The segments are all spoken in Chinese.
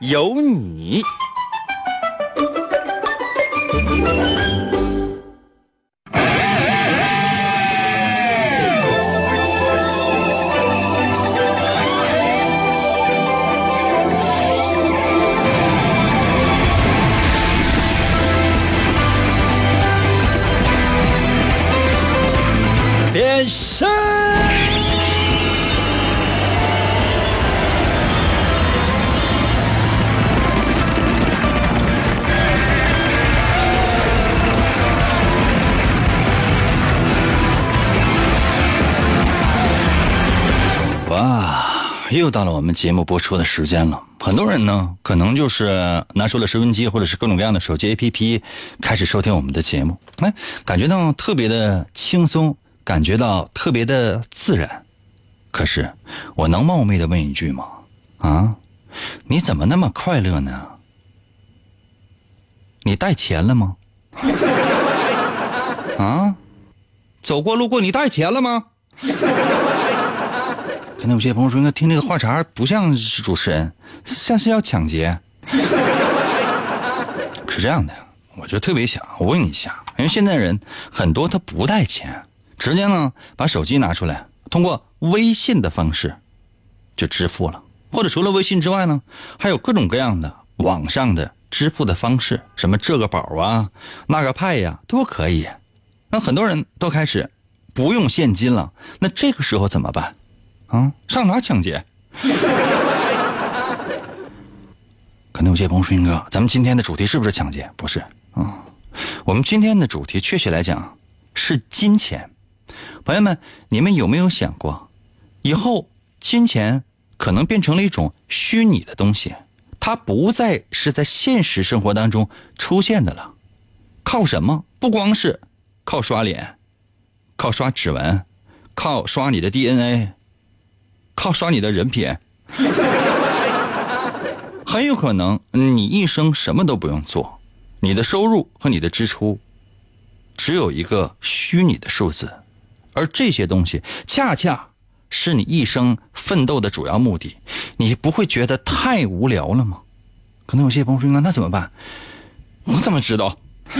有你。又到了我们节目播出的时间了。很多人呢，可能就是拿出了收音机或者是各种各样的手机 APP，开始收听我们的节目。哎，感觉到特别的轻松，感觉到特别的自然。可是，我能冒昧的问一句吗？啊，你怎么那么快乐呢？你带钱了吗？啊，走过路过你带钱了吗？那有些朋友说，那听这个话茬不像是主持人，像是要抢劫。是这样的，我就特别想问一下，因为现在人很多他不带钱，直接呢把手机拿出来，通过微信的方式就支付了，或者除了微信之外呢，还有各种各样的网上的支付的方式，什么这个宝啊，那个派呀，都可以。那很多人都开始不用现金了，那这个时候怎么办？啊，上哪抢劫？可能有些朋友说：“哥，咱们今天的主题是不是抢劫？”不是啊，我们今天的主题确切来讲是金钱。朋友们，你们有没有想过，以后金钱可能变成了一种虚拟的东西，它不再是在现实生活当中出现的了。靠什么？不光是靠刷脸，靠刷指纹，靠刷你的 DNA。靠刷你的人品，很有可能你一生什么都不用做，你的收入和你的支出只有一个虚拟的数字，而这些东西恰恰是你一生奋斗的主要目的，你不会觉得太无聊了吗？可能有些朋友说：“那怎么办？”我怎么知道？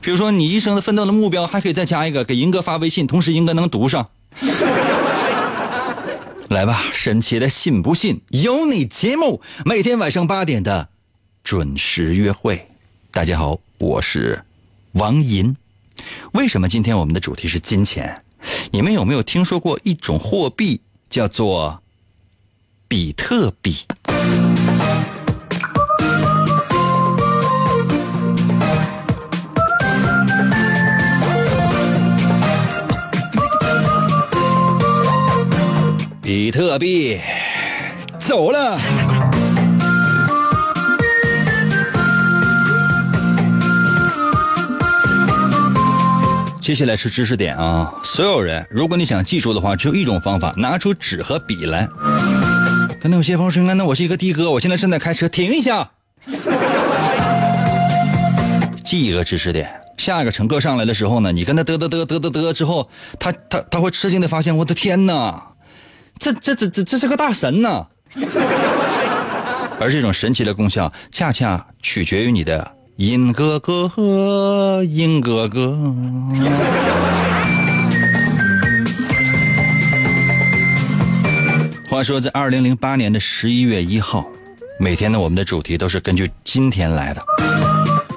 比如说，你一生的奋斗的目标还可以再加一个，给银哥发微信，同时银哥能读上。来吧，神奇的信不信由你节目，每天晚上八点的准时约会。大家好，我是王银。为什么今天我们的主题是金钱？你们有没有听说过一种货币叫做比特币？比特币走了。接下来是知识点啊！所有人，如果你想记住的话，只有一种方法：拿出纸和笔来。可能有些朋友说：“那我是一个的哥，我现在正在开车，停一下。”记一个知识点，下一个乘客上来的时候呢，你跟他嘚嘚嘚嘚嘚嘚之后，他他他会吃惊的发现，我的天哪！这这这这这是个大神呢，而这种神奇的功效，恰恰取决于你的音哥哥和音哥哥。话说，在二零零八年的十一月一号，每天呢，我们的主题都是根据今天来的。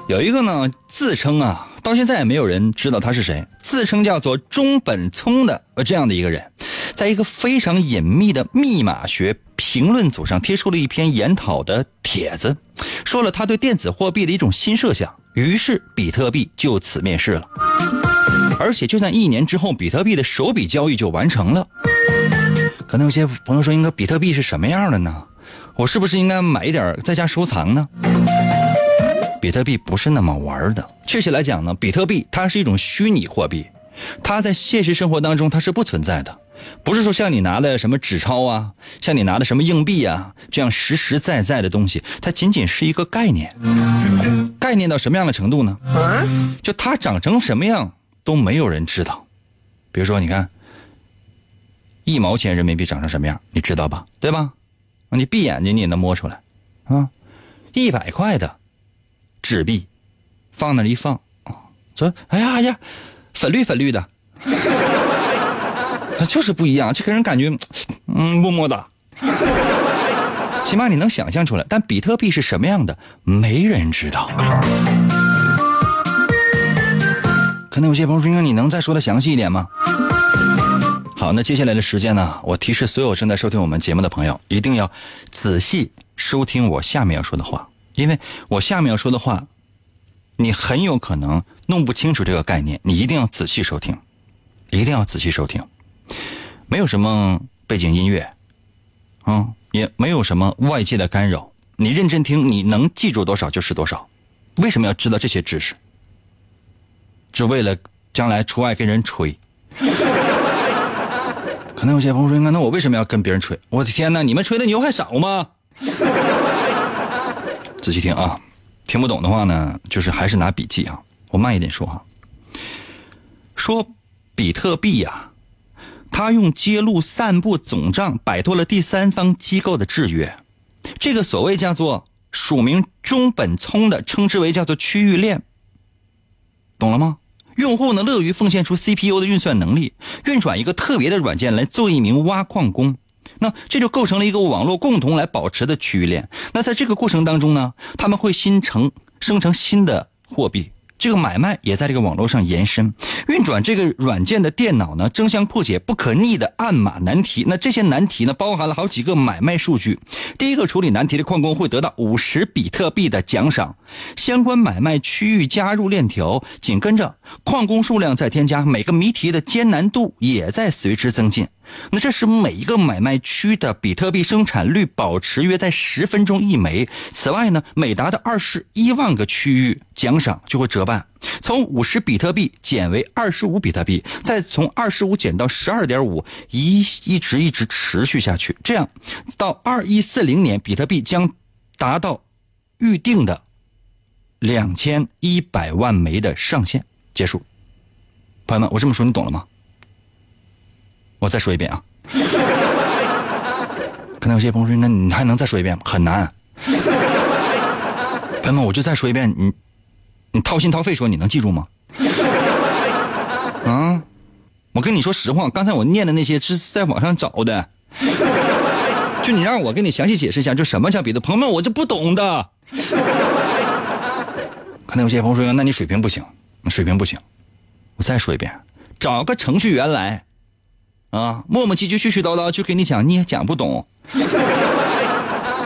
有一个呢，自称啊，到现在也没有人知道他是谁，自称叫做中本聪的呃这样的一个人。在一个非常隐秘的密码学评论组上贴出了一篇研讨的帖子，说了他对电子货币的一种新设想，于是比特币就此面世了。而且就在一年之后，比特币的首笔交易就完成了。可能有些朋友说，应该比特币是什么样的呢？我是不是应该买一点在家收藏呢？比特币不是那么玩的。确切来讲呢，比特币它是一种虚拟货币，它在现实生活当中它是不存在的，不是说像你拿的什么纸钞啊，像你拿的什么硬币啊这样实实在在的东西，它仅仅是一个概念。概念到什么样的程度呢？就它长成什么样都没有人知道。比如说，你看一毛钱人民币长成什么样，你知道吧？对吧？你闭眼睛你也能摸出来啊。一百块的纸币放那里一放，说哎呀哎呀，粉绿粉绿的，就是不一样，这给人感觉嗯么么哒。起码你能想象出来，但比特币是什么样的，没人知道。可能有些朋友说：“你能再说的详细一点吗？”好，那接下来的时间呢？我提示所有正在收听我们节目的朋友，一定要仔细收听我下面要说的话，因为我下面要说的话，你很有可能弄不清楚这个概念，你一定要仔细收听，一定要仔细收听，没有什么背景音乐，啊。也没有什么外界的干扰，你认真听，你能记住多少就是多少。为什么要知道这些知识？只为了将来出外跟人吹。可能有些朋友说：“那我为什么要跟别人吹？”我的天哪，你们吹的牛还少吗？仔细听啊，听不懂的话呢，就是还是拿笔记啊。我慢一点说啊。说比特币呀。他用揭露散布总账摆脱了第三方机构的制约，这个所谓叫做署名中本聪的称之为叫做区域链，懂了吗？用户呢乐于奉献出 CPU 的运算能力，运转一个特别的软件来做一名挖矿工，那这就构成了一个网络共同来保持的区域链。那在这个过程当中呢，他们会新成生成新的货币。这个买卖也在这个网络上延伸，运转这个软件的电脑呢，争相破解不可逆的暗码难题。那这些难题呢，包含了好几个买卖数据。第一个处理难题的矿工会得到五十比特币的奖赏，相关买卖区域加入链条，紧跟着矿工数量在添加，每个谜题的艰难度也在随之增进。那这是每一个买卖区的比特币生产率保持约在十分钟一枚。此外呢，每达到二十一万个区域，奖赏就会折半，从五十比特币减为二十五比特币，再从二十五减到十二点五，一一直一直持续下去。这样，到二一四零年，比特币将达到预定的两千一百万枚的上限。结束，朋友们，我这么说你懂了吗？我再说一遍啊！可能有些朋友说：“那你还能再说一遍吗？”很难。朋友们，我就再说一遍，你你掏心掏肺说，你能记住吗？啊！我跟你说实话，刚才我念的那些是在网上找的。就你让我跟你详细解释一下，就什么叫别的？朋友们，我就不懂的。可能有些朋友说：“那你水平不行，水平不行。”我再说一遍，找个程序员来。啊，磨磨唧唧、絮絮叨叨就给你讲，你也讲不懂，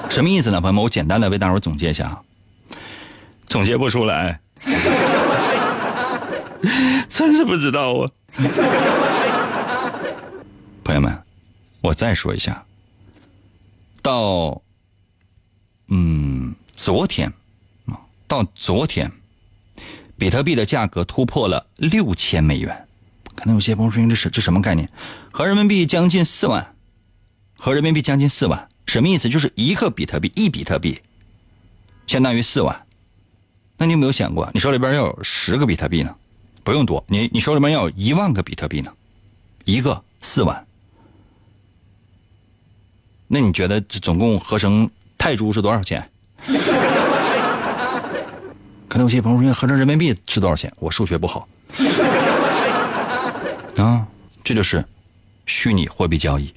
什么意思呢？朋友们，我简单的为大伙总结一下，总结不出来，真是不知道啊。朋友们，我再说一下，到嗯昨天啊，到昨天，比特币的价格突破了六千美元。可能有些朋友说：“这是这什么概念？合人民币将近四万，合人民币将近四万，什么意思？就是一个比特币，一比特币，相当于四万。那你有没有想过，你手里边要有十个比特币呢？不用多，你你手里边要有一万个比特币呢，一个四万。那你觉得这总共合成泰铢是多少钱？可能有些朋友说，合成人民币是多少钱？我数学不好。”啊，这就是虚拟货币交易。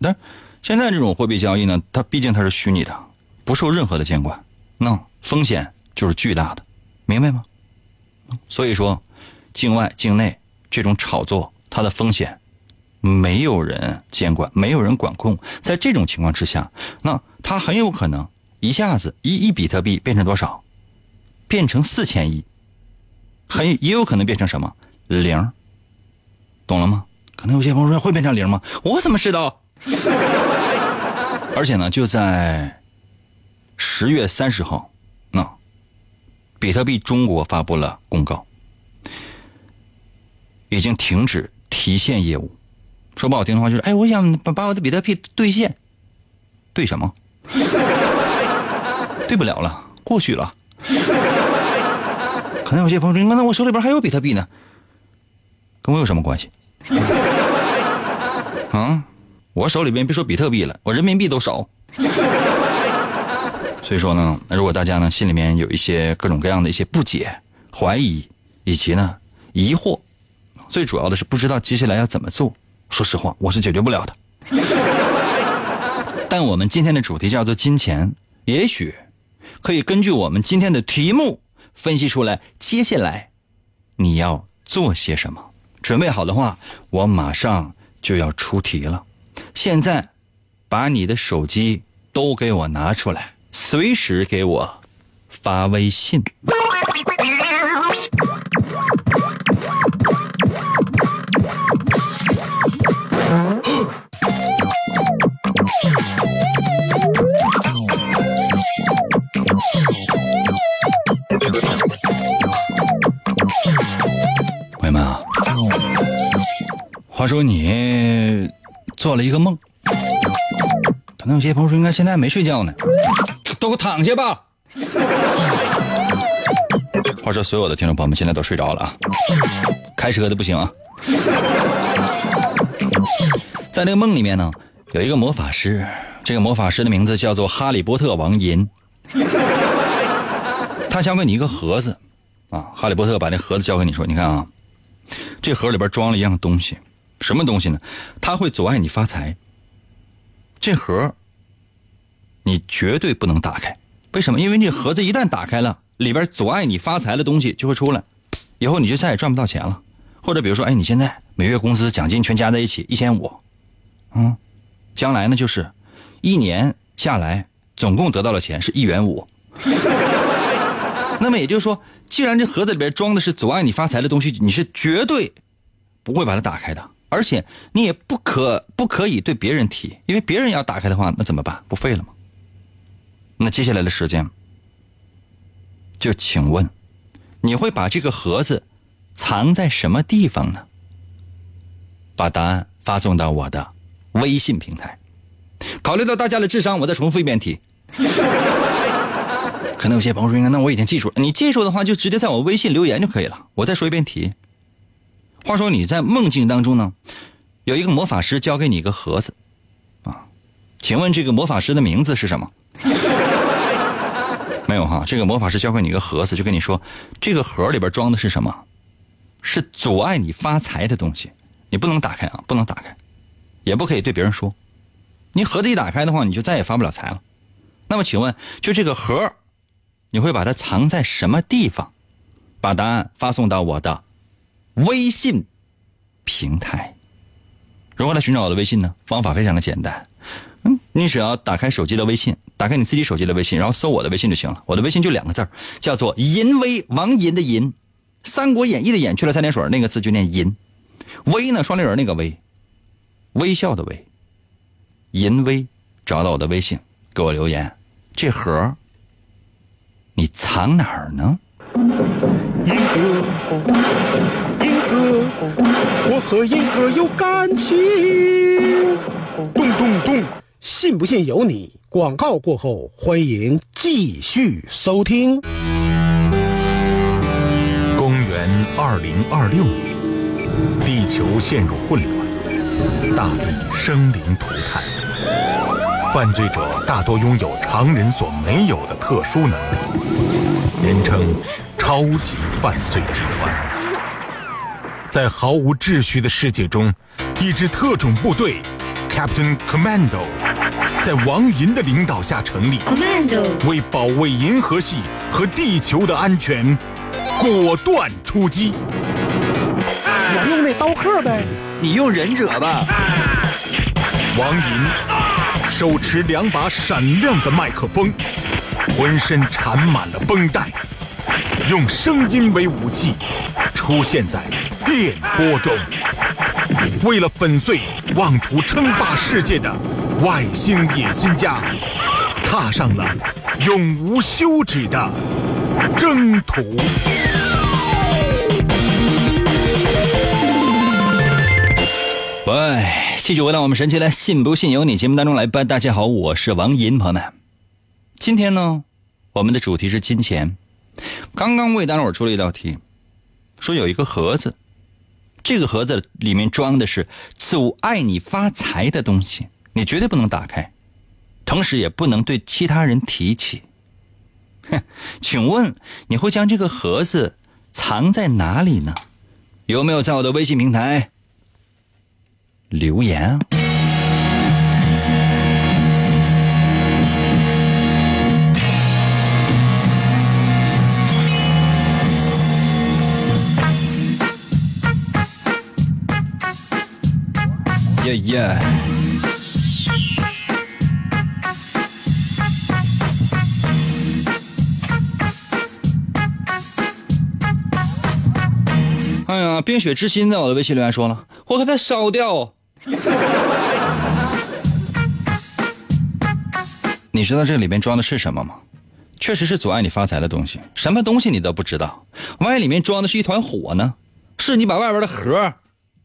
但现在这种货币交易呢，它毕竟它是虚拟的，不受任何的监管，那风险就是巨大的，明白吗？所以说，境外、境内这种炒作，它的风险没有人监管，没有人管控。在这种情况之下，那它很有可能一下子一一比特币变成多少？变成四千亿，很也有可能变成什么零。懂了吗？可能有些朋友说会变成零吗？我怎么知道？而且呢，就在十月三十号，那比特币中国发布了公告，已经停止提现业务。说不好听的话就是，哎，我想把把我的比特币兑现，兑什么？兑不了了，过去了。可能有些朋友说，那我手里边还有比特币呢，跟我有什么关系？啊，我手里边别说比特币了，我人民币都少。所以说呢，如果大家呢心里面有一些各种各样的一些不解、怀疑以及呢疑惑，最主要的是不知道接下来要怎么做。说实话，我是解决不了的。但我们今天的主题叫做金钱，也许可以根据我们今天的题目分析出来，接下来你要做些什么。准备好的话，我马上就要出题了。现在，把你的手机都给我拿出来，随时给我发微信。话说你做了一个梦，可能有些朋友说应该现在没睡觉呢，都给我躺下吧。话说所有的听众朋友们现在都睡着了啊，开车的不行啊。在那个梦里面呢，有一个魔法师，这个魔法师的名字叫做哈利波特王银，他交给你一个盒子。啊，哈利波特把那盒子交给你，说：“你看啊，这盒里边装了一样东西，什么东西呢？它会阻碍你发财。这盒你绝对不能打开，为什么？因为这盒子一旦打开了，里边阻碍你发财的东西就会出来，以后你就再也赚不到钱了。或者比如说，哎，你现在每月工资、奖金全加在一起一千五，嗯，将来呢就是一年下来总共得到的钱是一元五。那么也就是说。”既然这盒子里边装的是阻碍你发财的东西，你是绝对不会把它打开的，而且你也不可不可以对别人提，因为别人要打开的话，那怎么办？不废了吗？那接下来的时间，就请问，你会把这个盒子藏在什么地方呢？把答案发送到我的微信平台。考虑到大家的智商，我再重复一遍题。可能有些朋友说：“那我已经记住了。你记住的话，就直接在我微信留言就可以了。”我再说一遍题。话说你在梦境当中呢，有一个魔法师交给你一个盒子，啊，请问这个魔法师的名字是什么？没有哈，这个魔法师交给你一个盒子，就跟你说，这个盒里边装的是什么？是阻碍你发财的东西，你不能打开啊，不能打开，也不可以对别人说。你盒子一打开的话，你就再也发不了财了。那么请问，就这个盒？你会把它藏在什么地方？把答案发送到我的微信平台。如何来寻找我的微信呢？方法非常的简单，嗯，你只要打开手机的微信，打开你自己手机的微信，然后搜我的微信就行了。我的微信就两个字叫做“银威”，王银的银，《三国演义》的演去了三点水，那个字就念银。威呢，双立人那个威，微笑的微。银威，找到我的微信，给我留言。这盒。你藏哪儿呢？我和银哥有感情。咚咚咚，信不信由你。广告过后，欢迎继续收听。公元二零二六年，地球陷入混乱，大地生灵涂炭，犯罪者大多拥有常人所没有的特殊能力。人称“超级犯罪集团”。在毫无秩序的世界中，一支特种部队 “Captain Commando” 在王银的领导下成立，为保卫银河系和地球的安全，果断出击。我用那刀客呗，你用忍者吧。王银手持两把闪亮的麦克风。浑身缠满了绷带，用声音为武器，出现在电波中。为了粉碎妄图称霸世界的外星野心家，踏上了永无休止的征途。喂，继续回到我们神奇的“信不信由你”节目当中来吧。大家好，我是王银，朋友们。今天呢，我们的主题是金钱。刚刚为大伙儿出了一道题，说有一个盒子，这个盒子里面装的是阻碍你发财的东西，你绝对不能打开，同时也不能对其他人提起。哼，请问你会将这个盒子藏在哪里呢？有没有在我的微信平台？留言啊！耶耶！哎呀，冰雪之心在我的微信留言说了，我给它烧掉。你知道这里面装的是什么吗？确实是阻碍你发财的东西。什么东西你都不知道，万一里面装的是一团火呢？是你把外边的盒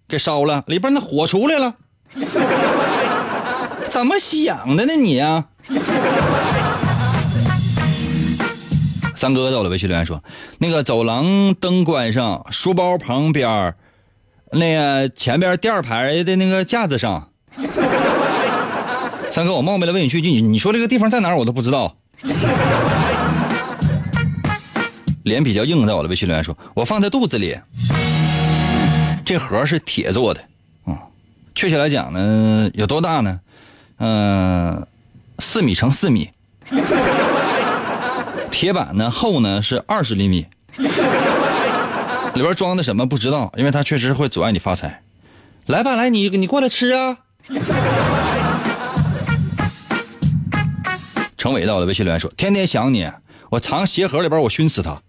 给烧了，里边那火出来了，怎么想的呢你啊？三哥在我的微信留言说，那个走廊灯关上，书包旁边那个前边第二排的那个架子上，三哥，我冒昧的问一句，你你说这个地方在哪儿，我都不知道。脸比较硬，在我的微信留言说，我放在肚子里。这盒是铁做的，确切来讲呢，有多大呢？嗯，四米乘四米。铁板呢厚呢是二十厘米。里边装的什么不知道，因为它确实会阻碍你发财。来吧，来你你过来吃啊！程伟到了微信留言说：“天天想你，我藏鞋盒里边，我熏死他。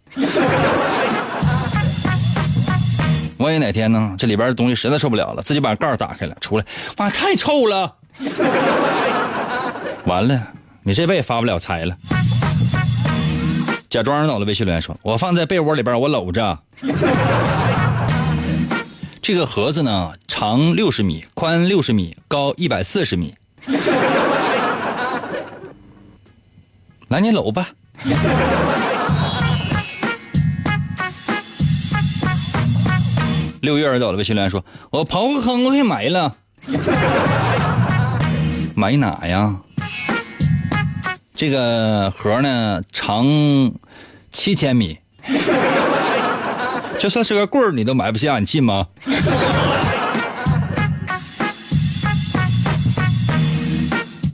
万一哪天呢，这里边的东西实在受不了了，自己把盖打开了，出来，哇，太臭了！完了，你这辈子发不了财了。”假装到了微信留言说：“我放在被窝里边，我搂着。这个盒子呢，长六十米，宽六十米，高一百四十米。来，你搂吧。”六月儿走了微信留言说：“我刨个坑，我给埋了。埋哪呀？”这个盒呢，长七千米，就算是个棍儿，你都埋不下，你信吗？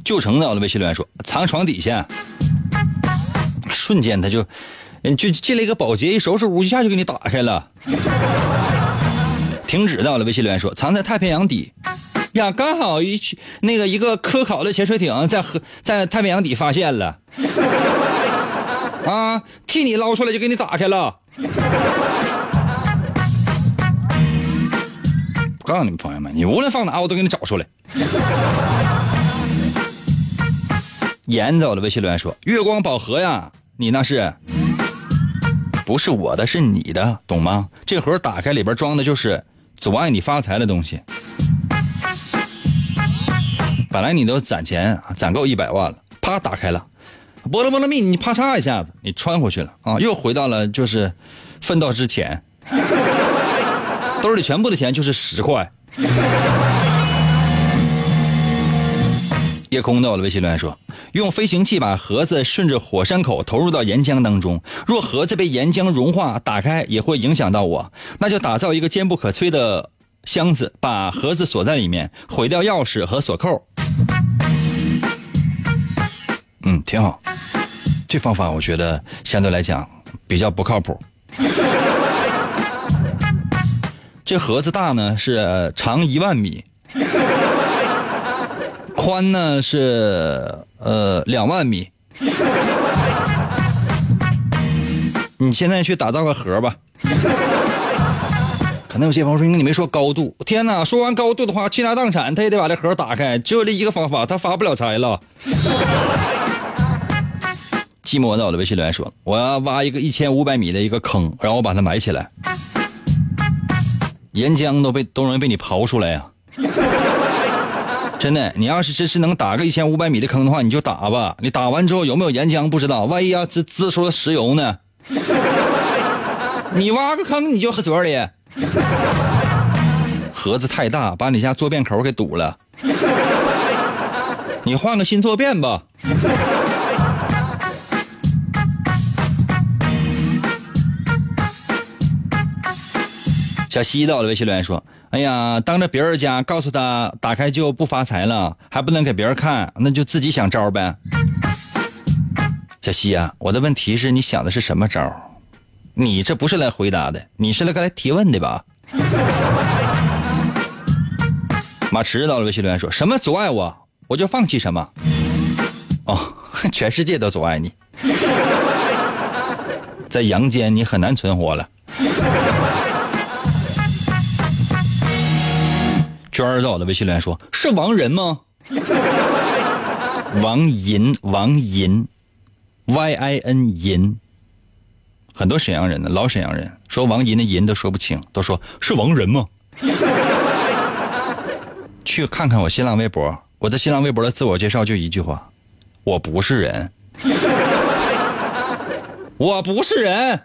旧城的微信留言说，藏床底下，瞬间他就，就进了一个保洁，一收拾屋一下就给你打开了。停止到了微信留言说，藏在太平洋底。呀，刚好一去那个一个科考的潜水艇在河在太平洋底发现了，啊，替你捞出来就给你打开了。告诉你们朋友们，你无论放哪，我都给你找出来。严走了微信留言说：“月光宝盒呀，你那是不是我的，是你的，懂吗？这盒打开里边装的就是阻碍你发财的东西。”本来你都攒钱攒够一百万了，啪打开了，波罗波罗蜜，你啪嚓一下子你穿回去了啊，又回到了就是奋斗之前，兜里全部的钱就是十块。夜空在我的微信留言说，用飞行器把盒子顺着火山口投入到岩浆当中，若盒子被岩浆融化，打开也会影响到我，那就打造一个坚不可摧的箱子，把盒子锁在里面，毁掉钥匙和锁扣。嗯，挺好。这方法我觉得相对来讲比较不靠谱。这盒子大呢是长一万米，宽呢是呃两万米。你现在去打造个盒吧。可能有些朋友说，你没说高度。天哪，说完高度的话，倾家荡产他也得把这盒打开。只有这一个方法，他发不了财了。寂寞在我的微信留言说：“我要挖一个一千五百米的一个坑，然后我把它埋起来，岩浆都被都容易被你刨出来呀、真的，你要是真是能打个一千五百米的坑的话，你就打吧。你打完之后有没有岩浆不知道，万一要滋滋出了石油呢？你挖个坑你就嘴里，盒子太大，把你家坐便口给堵了。你换个新坐便吧。小西到了微信留言说：“哎呀，当着别人家告诉他打开就不发财了，还不能给别人看，那就自己想招呗。”小西啊，我的问题是你想的是什么招？你这不是来回答的，你是来来提问的吧？马驰到了微信留言说：“什么阻碍我，我就放弃什么。”哦，全世界都阻碍你，在阳间你很难存活了。娟儿在我的微信留言说：“是王仁吗？”王银，王银，Y I N 银。很多沈阳人呢，老沈阳人说王银的银都说不清，都说是王仁吗？去看看我新浪微博，我在新浪微博的自我介绍就一句话：我不是人，我不是人。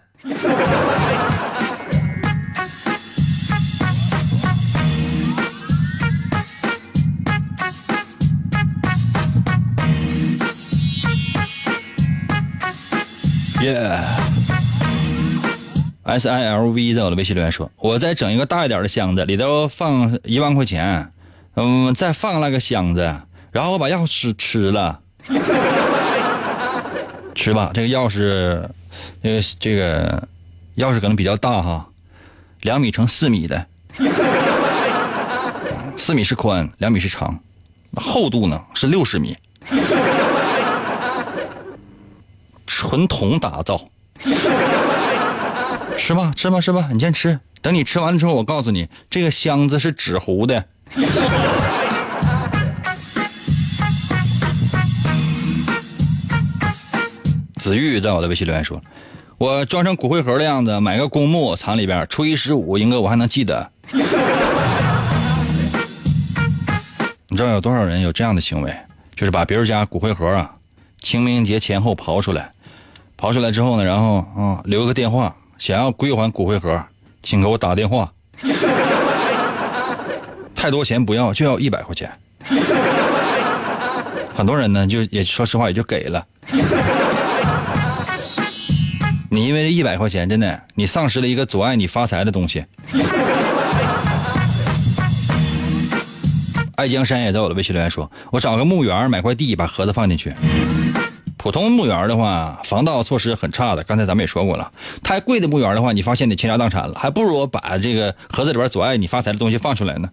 耶、S I L V 在我的微信留言说：“我再整一个大一点的箱子，里头放一万块钱，嗯，再放那个箱子，然后我把钥匙吃了，吃吧。这个钥匙，这个这个钥匙可能比较大哈，两米乘四米的，四米是宽，两米是长，厚度呢是六十米，纯铜打造。”吃吧，吃吧，吃吧，你先吃。等你吃完了之后，我告诉你，这个箱子是纸糊的。子玉在我的微信留言说：“我装成骨灰盒的样子，买个公墓藏里边，初一十五，英哥我还能记得。”你知道有多少人有这样的行为？就是把别人家骨灰盒啊，清明节前后刨出来，刨出来之后呢，然后啊、嗯、留个电话。想要归还骨灰盒，请给我打电话。太多钱不要，就要一百块钱。很多人呢，就也说实话也就给了。你因为这一百块钱，真的你丧失了一个阻碍你发财的东西。爱江山也在我的微信留言说：“我找个墓园买块地，把盒子放进去。”普通墓园的话，防盗措施很差的。刚才咱们也说过了，太贵的墓园的话，你发现你倾家荡产了，还不如把这个盒子里边阻碍你发财的东西放出来呢。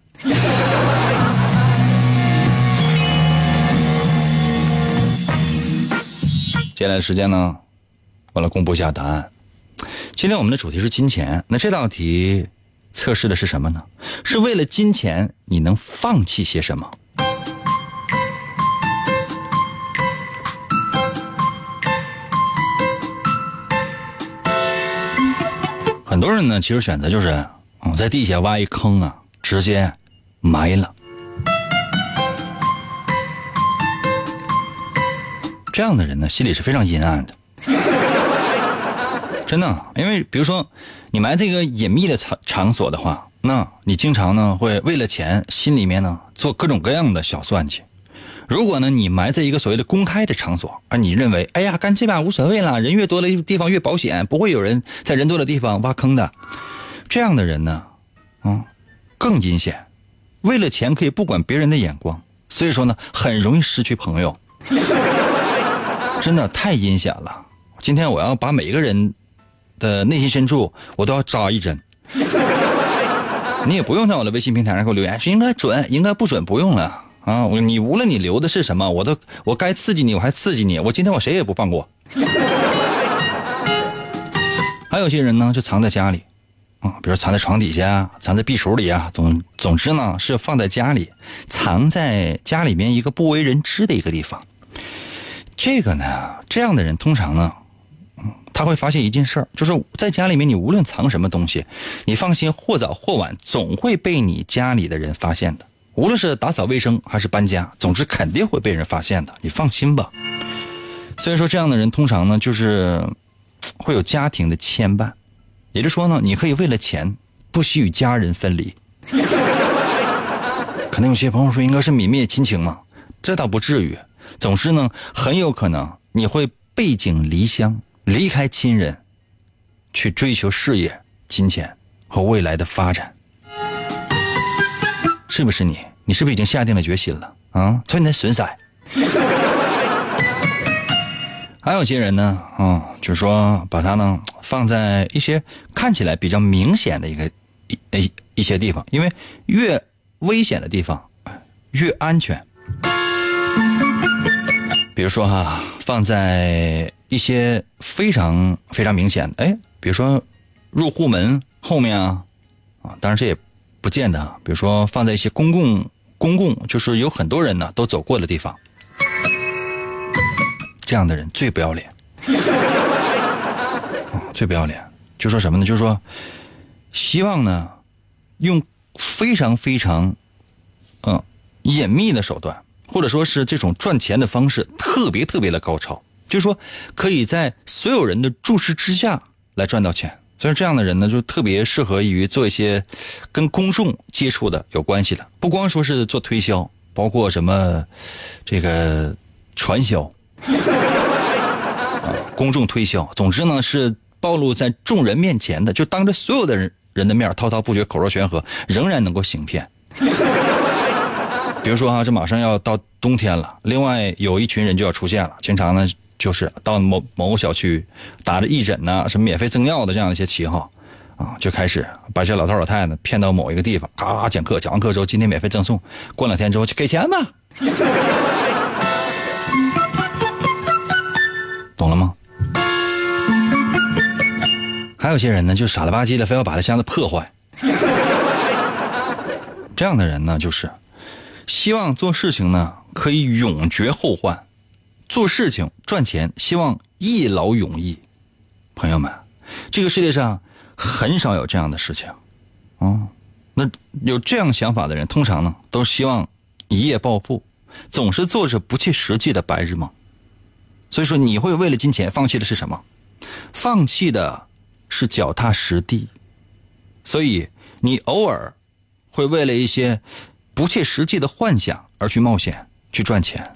接下来时间呢，我来公布一下答案。今天我们的主题是金钱，那这道题测试的是什么呢？是为了金钱，你能放弃些什么？很多人呢，其实选择就是，嗯，在地下挖一坑啊，直接埋了。这样的人呢，心里是非常阴暗的，真的。因为比如说，你埋这个隐秘的场场所的话，那你经常呢会为了钱，心里面呢做各种各样的小算计。如果呢，你埋在一个所谓的公开的场所，而你认为，哎呀，干这把无所谓了，人越多的地方越保险，不会有人在人多的地方挖坑的。这样的人呢，嗯，更阴险，为了钱可以不管别人的眼光，所以说呢，很容易失去朋友。真的太阴险了。今天我要把每一个人的内心深处，我都要扎一针。你也不用在我的微信平台上给我留言，是应该准，应该不准，不用了。啊，我你无论你留的是什么，我都我该刺激你，我还刺激你。我今天我谁也不放过。还有些人呢，就藏在家里，啊，比如藏在床底下，藏在壁橱里啊，总总之呢是放在家里，藏在家里面一个不为人知的一个地方。这个呢，这样的人通常呢，嗯，他会发现一件事儿，就是在家里面，你无论藏什么东西，你放心，或早或晚总会被你家里的人发现的。无论是打扫卫生还是搬家，总之肯定会被人发现的，你放心吧。所以说，这样的人通常呢，就是会有家庭的牵绊，也就是说呢，你可以为了钱不惜与家人分离。可能有些朋友说，应该是泯灭亲情嘛？这倒不至于。总之呢，很有可能你会背井离乡，离开亲人，去追求事业、金钱和未来的发展。是不是你？你是不是已经下定了决心了啊？存你的损色。还有些人呢，啊，就是说把它呢放在一些看起来比较明显的一个一一一些地方，因为越危险的地方越安全。比如说哈，放在一些非常非常明显的，哎，比如说入户门后面啊，啊，当然这也不见得。比如说放在一些公共公共，就是有很多人呢都走过的地方，这样的人最不要脸，最不要脸。就说什么呢？就是说，希望呢用非常非常嗯隐秘的手段。或者说是这种赚钱的方式特别特别的高超，就是说可以在所有人的注视之下来赚到钱。所以这样的人呢，就特别适合于做一些跟公众接触的有关系的，不光说是做推销，包括什么这个传销 啊，公众推销。总之呢，是暴露在众人面前的，就当着所有的人人的面滔滔不绝，口若悬河，仍然能够行骗。比如说哈，这马上要到冬天了，另外有一群人就要出现了，经常呢就是到某某个小区，打着义诊呐、什么免费赠药的这样一些旗号，啊，就开始把这老头老太太骗到某一个地方，咔咔讲课，讲完课之后今天免费赠送，过两天之后就给钱吧，懂了吗？还有些人呢，就傻了吧唧的，非要把这箱子破坏，这样的人呢，就是。希望做事情呢可以永绝后患，做事情赚钱希望一劳永逸。朋友们，这个世界上很少有这样的事情，啊，那有这样想法的人，通常呢都希望一夜暴富，总是做着不切实际的白日梦。所以说，你会为了金钱放弃的是什么？放弃的是脚踏实地。所以你偶尔会为了一些。不切实际的幻想而去冒险去赚钱，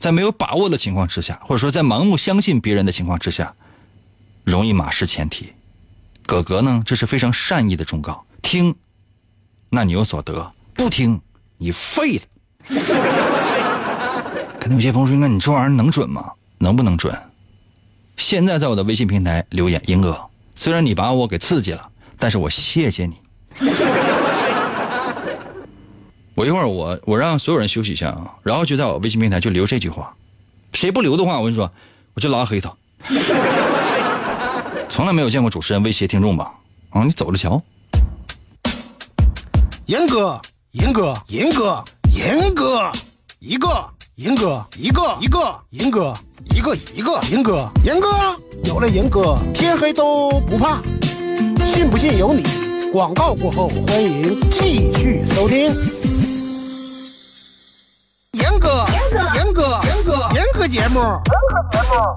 在没有把握的情况之下，或者说在盲目相信别人的情况之下，容易马失前蹄。哥哥呢，这是非常善意的忠告，听，那你有所得；不听，你废了。可能有些朋友说：“那你这玩意儿能准吗？能不能准？”现在在我的微信平台留言，英哥，虽然你把我给刺激了，但是我谢谢你。我一会儿我我让所有人休息一下啊，然后就在我微信平台就留这句话，谁不留的话，我跟你说，我就拉黑他。从来没有见过主持人威胁听众吧？啊，你走着瞧。严哥，严哥，严哥，严哥，一个，严哥，一个，一个，严哥，一个一个，严哥，严哥，有了严哥，天黑都不怕。信不信由你。广告过后，欢迎继续收听。严哥，严哥，严哥，严哥节目，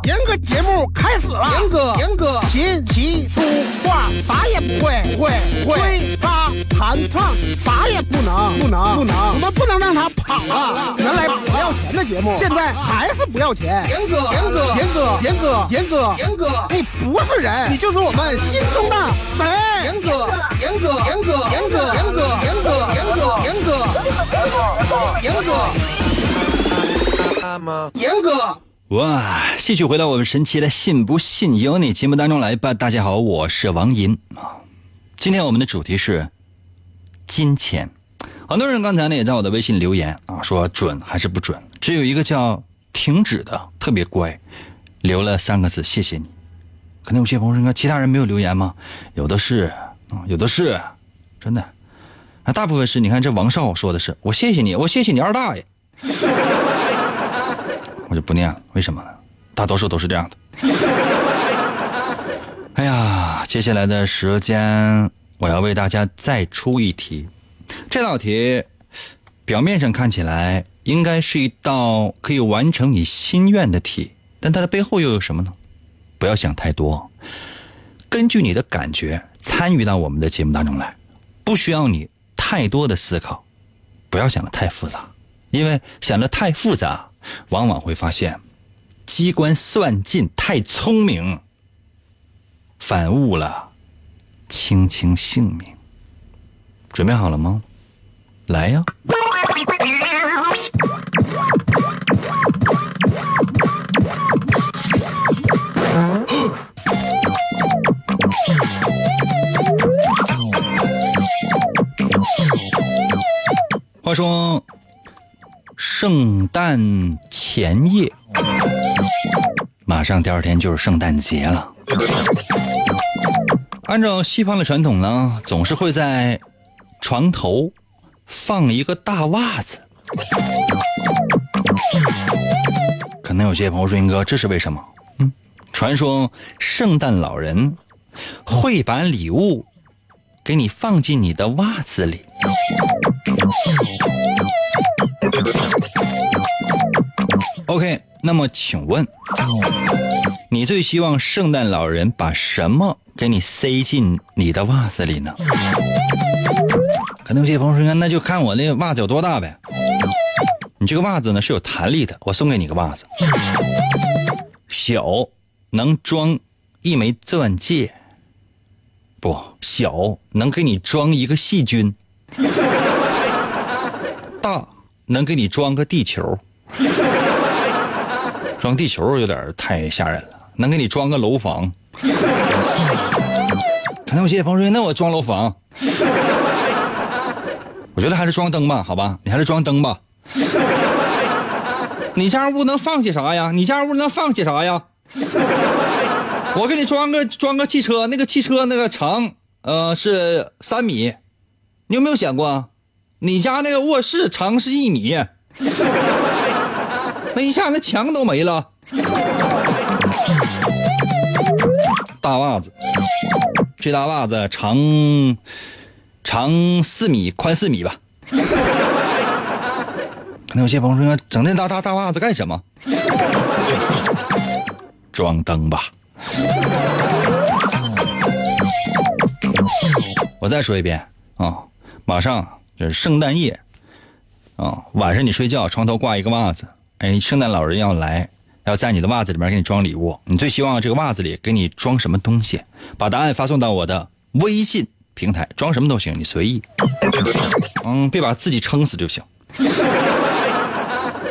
严哥节目。开始了。严哥，严哥，琴棋书画啥也不会，不会，不会。吹。拉弹唱啥也不能，不能，不能。我们不能让他跑了。原来不要钱的节目，现在还是不要钱。严哥，严哥，严哥，严哥，严哥，严哥，你不是人，你就是我们心中的神。严哥，严哥，严哥，严哥，严哥，严哥，严哥，严哥，严哥。严哥，哇！继续回到我们神奇的“信不信由你”节目当中来吧。大家好，我是王银啊。今天我们的主题是金钱。很多人刚才呢也在我的微信留言啊，说准还是不准？只有一个叫停止的特别乖，留了三个字：谢谢你。可能有些朋友说，其他人没有留言吗？有的是，有的是，真的。啊，大部分是你看这王少说的是，我谢谢你，我谢谢你二大爷。我就不念了。为什么呢？大多数都是这样的。哎呀，接下来的时间我要为大家再出一题。这道题表面上看起来应该是一道可以完成你心愿的题，但它的背后又有什么呢？不要想太多，根据你的感觉参与到我们的节目当中来，不需要你太多的思考，不要想的太复杂，因为想的太复杂，往往会发现机关算尽太聪明。反误了清清性命，准备好了吗？来呀！话说，圣诞前夜，马上第二天就是圣诞节了。按照西方的传统呢，总是会在床头放一个大袜子。可能有些朋友说：“英哥，这是为什么？”嗯，传说圣诞老人会把礼物给你放进你的袜子里。OK，那么请问，你最希望圣诞老人把什么？给你塞进你的袜子里呢？可能有些朋友说，那就看我那袜子有多大呗。你这个袜子呢是有弹力的，我送给你个袜子，小能装一枚钻戒，不小能给你装一个细菌，大能给你装个地球，装地球有点太吓人了，能给你装个楼房。可能有些朋友说：“那我装楼房，我觉得还是装灯吧，好吧？你还是装灯吧。你家屋能放些啥呀？你家屋能放些啥呀？我给你装个装个汽车，那个汽车那个长呃是三米，你有没有想过，你家那个卧室长是一米，那一下那墙都没了。”大袜子，这大袜子长长四米，宽四米吧。那有些朋友说，整那大大大袜子干什么？装灯吧。我再说一遍啊，马上就是圣诞夜啊，晚上你睡觉床头挂一个袜子，哎，圣诞老人要来。要在你的袜子里面给你装礼物，你最希望这个袜子里给你装什么东西？把答案发送到我的微信平台，装什么都行，你随意。嗯，别把自己撑死就行。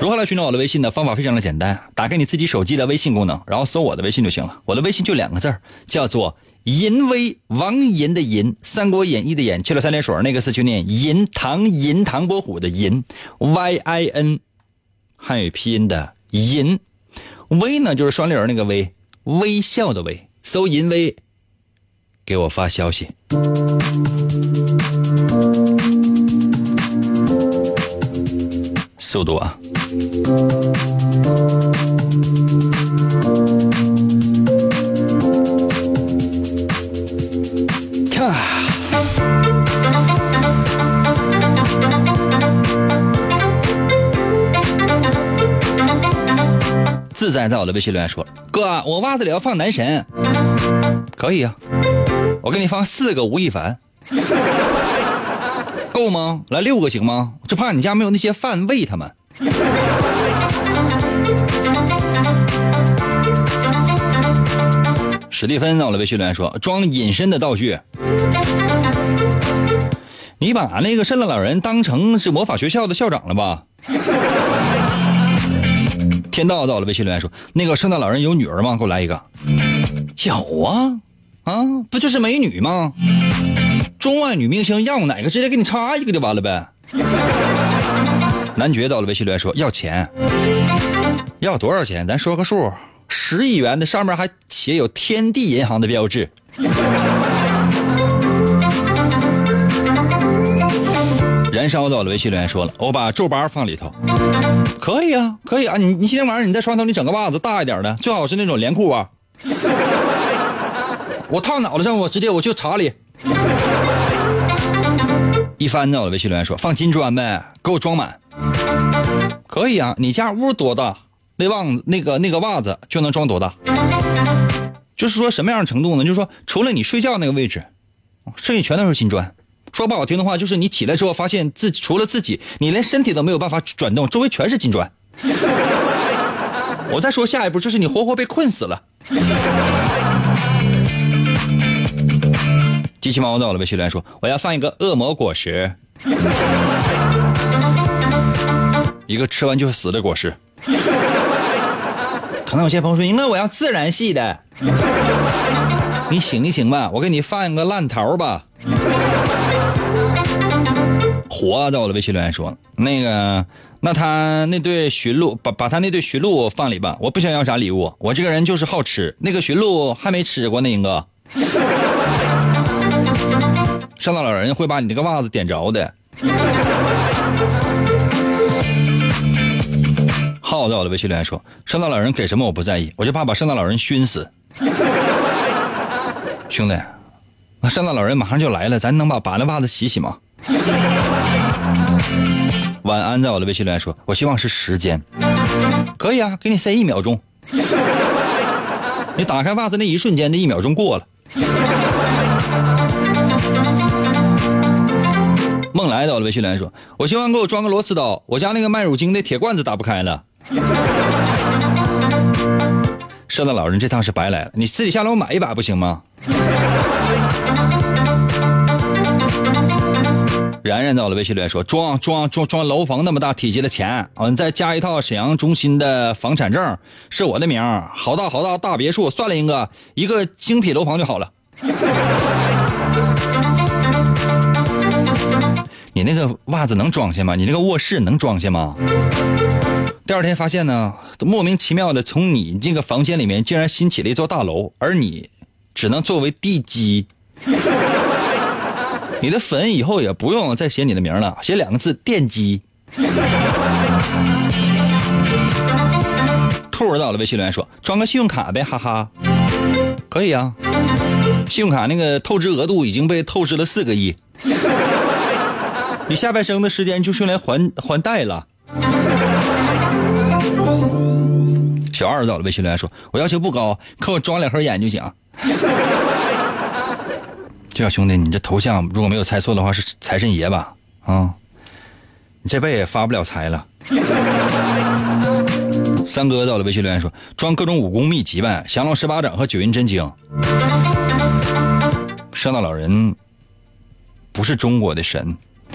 如何来寻找我的微信呢？方法非常的简单，打开你自己手机的微信功能，然后搜我的微信就行了。我的微信就两个字叫做“银威”，王银的银，《三国演义》的演，去了三点水那个字就念银，唐银，唐伯虎的银，Y I N，汉语拼音的银。微呢，就是双立人那个微，微笑的微。搜银微，给我发消息。速度啊！自在在我的微信留言说：“哥，我袜子里要放男神，可以呀，我给你放四个吴亦凡，够吗？来六个行吗？就怕你家没有那些饭喂他们。”史蒂芬在我的微信留言说：“装隐身的道具，你把那个圣诞老人当成是魔法学校的校长了吧？”天道到了，微信留言说：“那个圣诞老人有女儿吗？给我来一个。”有啊，啊，不就是美女吗？中外女明星要哪个，直接给你插一个就完了呗。男爵到了，微信留言说：“要钱，要多少钱？咱说个数，十亿元的，上面还写有天地银行的标志。”燃燃烧到了微信留言说了，我把皱巴放里头，可以啊，可以啊，你你今天晚上你在床头你整个袜子大一点的，最好是那种连裤啊，我套脑袋上，我直接我就查里。一翻到了微信留言说放金砖呗，给我装满，可以啊，你家屋多大，那袜那个那个袜子就能装多大，就是说什么样的程度呢？就是说除了你睡觉那个位置，剩下全都是金砖。说不好听的话，就是你起来之后发现自己除了自己，你连身体都没有办法转动，周围全是金砖。我再说下一步，就是你活活被困死了。机器猫到了，微信留言说：“我要放一个恶魔果实，一个吃完就死的果实。”可能有些朋友说：“因为我要自然系的。”你醒一醒吧，我给你放一个烂桃吧。活在我的，微信留言说：“那个，那他那对驯鹿，把把他那对驯鹿放里吧，我不想要啥礼物，我这个人就是好吃。那个驯鹿还没吃过呢，英哥。圣诞老人会把你这个袜子点着的。”好到了，微信留言说：“圣诞老人给什么我不在意，我就怕把圣诞老人熏死。”兄弟，那圣诞老人马上就来了，咱能把把那袜子洗洗吗？晚安，在我的微信留言说：“我希望是时间，可以啊，给你塞一秒钟。你打开袜子那一瞬间，这一秒钟过了。”梦来到了微信留言说：“我希望给我装个螺丝刀，我家那个卖乳精的铁罐子打不开了。”圣诞老人这趟是白来了，你自己下楼买一把不行吗？然然到了微信留言说：“装装装装楼房那么大体积的钱，嗯，再加一套沈阳中心的房产证，是我的名好大好大大别墅，算了，英哥，一个精品楼房就好了。你那个袜子能装下吗？你那个卧室能装下吗？第二天发现呢，莫名其妙的从你这个房间里面竟然新起了一座大楼，而你只能作为地基。你的粉以后也不用再写你的名了，写两个字“电击”。兔儿到了，微信留言说：“装个信用卡呗，哈哈。”可以啊，信用卡那个透支额度已经被透支了四个亿，你下半生的时间就用来还还贷了。小二到了，微信留言说：“我要求不高，可我装两盒烟就行。”这小兄弟，你这头像如果没有猜错的话是财神爷吧？啊，你这辈子也发不了财了。三哥到了，微信留言说：“装各种武功秘籍呗，降龙十八掌和九阴真经。”圣诞老人不是中国的神，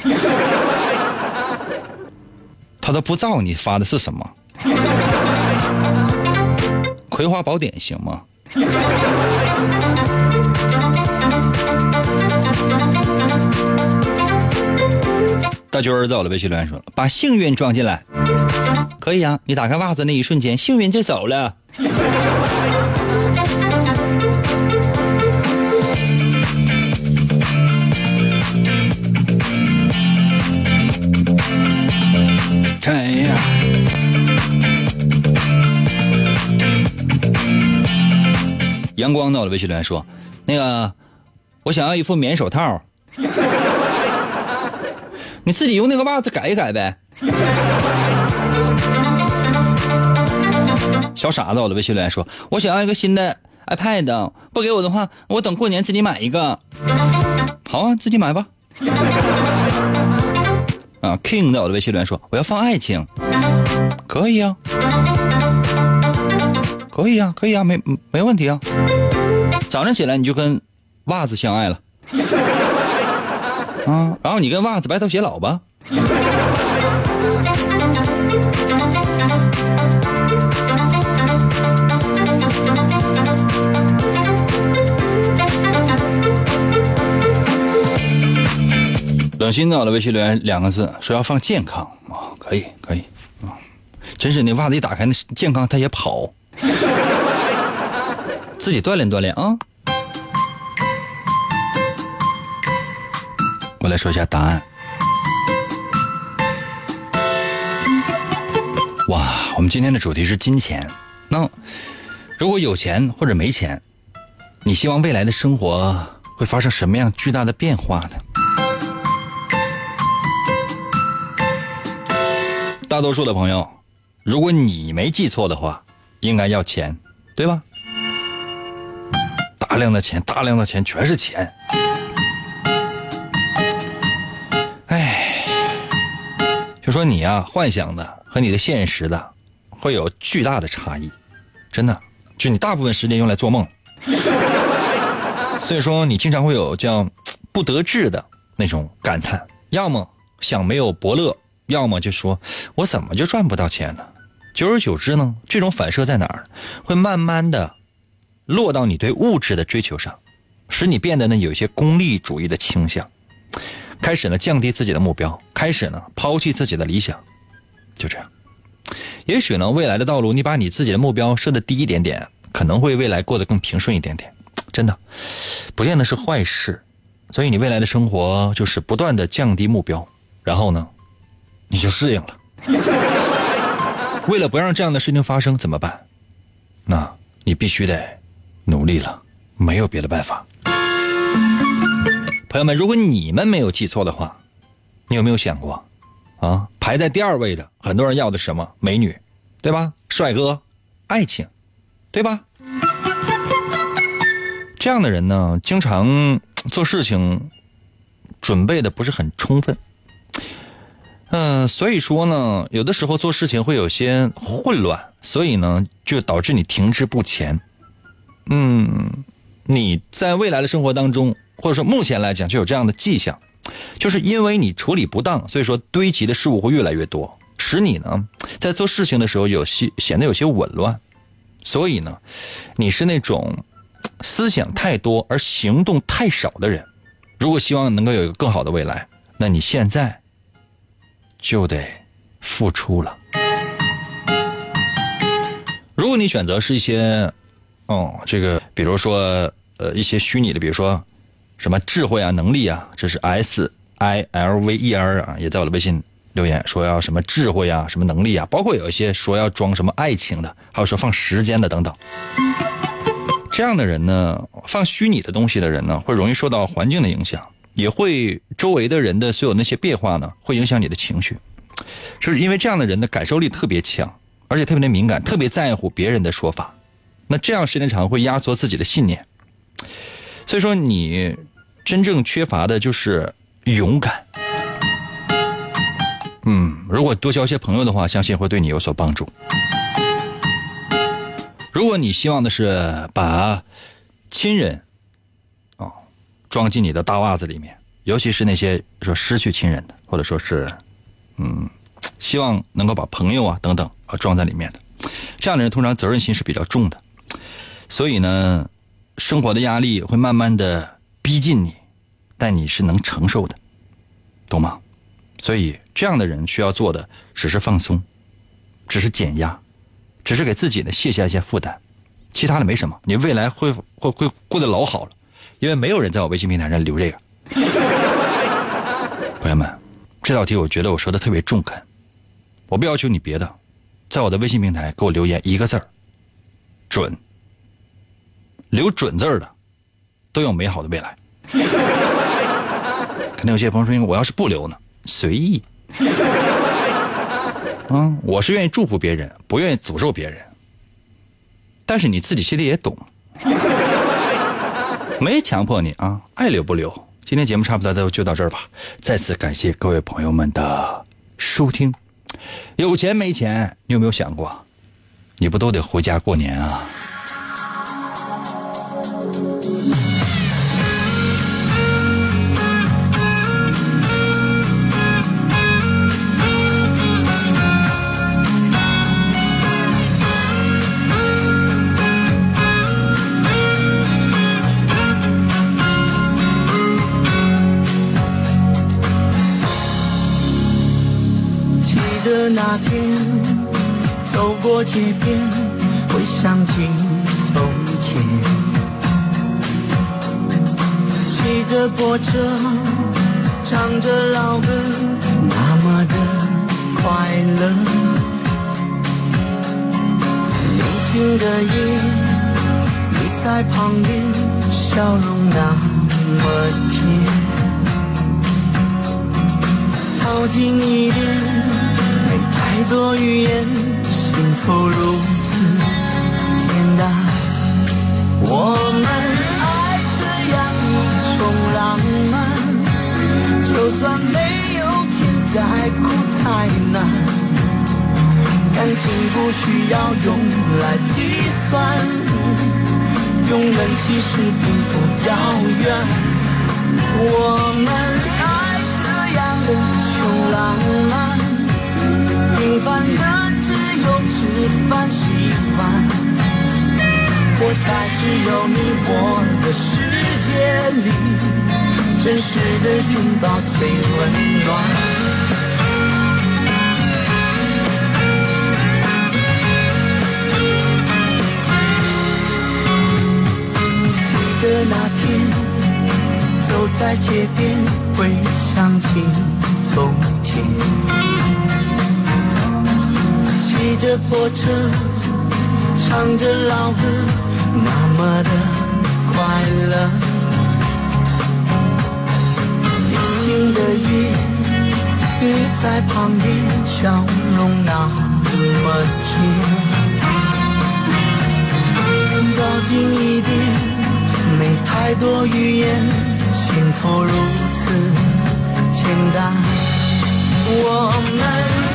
他都不知道你发的是什么。葵花宝典行吗？大军儿在我的微信留言说：“把幸运装进来，可以啊！你打开袜子那一瞬间，幸运就走了。”哎呀！阳光到了，微信留言说：“那个，我想要一副棉手套。”你自己用那个袜子改一改呗。小傻子，我的微信留言说：“我想要一个新的 iPad，不给我的话，我等过年自己买一个。”好啊，自己买吧。啊，King 在我的微信留言说：“我要放爱情。”可以啊，可以啊，可以啊，没没问题啊。早上起来你就跟袜子相爱了。啊，然后你跟袜子白头偕老吧。冷心到了微信留言两个字，说要放健康。啊，可以可以。啊，真是那袜子一打开，那健康它也跑，自己锻炼锻炼啊。我来说一下答案。哇我们今天的主题是金钱。那如果有钱或者没钱你希望未来的生活会发生什么样巨大的变化呢？大多数的朋友如果你没记错的话应该要钱对吧？大量的钱大量的钱全是钱。说你呀，幻想的和你的现实的会有巨大的差异，真的，就你大部分时间用来做梦，所以说你经常会有叫不得志的那种感叹，要么想没有伯乐。要么就说，我怎么就赚不到钱呢？久而久之呢，这种反射在哪儿？会慢慢的落到你对物质的追求上，使你变得呢有些功利主义的倾向，开始呢降低自己的目标，开始呢抛弃自己的理想，就这样。也许呢未来的道路，你把你自己的目标设的低一点点，可能会未来过得更平顺一点点，真的，不见得是坏事。所以你未来的生活就是不断的降低目标，然后呢？你就适应了。为了不让这样的事情发生，怎么办？那你必须得努力了，没有别的办法。朋友们，如果你们没有记错的话，你有没有想过，啊，排在第二位的，很多人要的什么？美女，对吧？帅哥，爱情，对吧？这样的人呢，经常做事情准备的不是很充分。嗯，所以说呢，有的时候做事情会有些混乱，所以呢，就导致你停滞不前。嗯，你在未来的生活当中，或者说目前来讲，就有这样的迹象，就是因为你处理不当，所以说堆积的事物会越来越多，使你呢在做事情的时候有些显得有些紊乱。所以呢，你是那种思想太多而行动太少的人。如果希望能够有一个更好的未来，那你现在。就得付出了。如果你选择是一些，哦，这个，比如说，呃，一些虚拟的，比如说，什么智慧啊、能力啊，这是 S I L V E R 啊，也在我的微信留言说要什么智慧啊、什么能力啊，包括有一些说要装什么爱情的，还有说放时间的等等。这样的人呢，放虚拟的东西的人呢，会容易受到环境的影响。也会周围的人的所有那些变化呢，会影响你的情绪，就是因为这样的人的感受力特别强，而且特别的敏感，特别在乎别人的说法。那这样时间长会压缩自己的信念。所以说，你真正缺乏的就是勇敢。嗯，如果多交些朋友的话，相信会对你有所帮助。如果你希望的是把亲人啊。装进你的大袜子里面，尤其是那些说失去亲人的，或者说是，嗯，希望能够把朋友啊等等啊装在里面的，这样的人通常责任心是比较重的，所以呢，生活的压力会慢慢的逼近你，但你是能承受的，懂吗？所以这样的人需要做的只是放松，只是减压，只是给自己呢卸下一些负担，其他的没什么，你未来会会会过得老好了。因为没有人在我微信平台上留这个，朋友们，这道题我觉得我说的特别中肯，我不要求你别的，在我的微信平台给我留言一个字儿，准，留准字儿的都有美好的未来。肯定有些朋友说，我要是不留呢，随意。嗯，我是愿意祝福别人，不愿意诅咒别人，但是你自己心里也懂。没强迫你啊，爱留不留。今天节目差不多都就到这儿吧。再次感谢各位朋友们的收听。有钱没钱，你有没有想过，你不都得回家过年啊？天走过街边，会想起从前。骑着破车，唱着老歌，那么的快乐。静的夜，你在旁边，笑容那么甜。靠近一点，太多语言，幸福如此简单。我们爱这样一种浪漫，就算没有钱再苦太难。感情不需要用来计算，永远其实并不遥远。我们爱这样的穷浪漫，平凡的只有吃饭洗碗。活在只有你我的世界里，真实的拥抱最温暖。记得那天，走在街边，回想起从前。着火车，唱着老歌，那么的快乐。平静的夜，你在旁边，笑容那么甜。靠近一点。没太多语言，幸福如此简单。我们。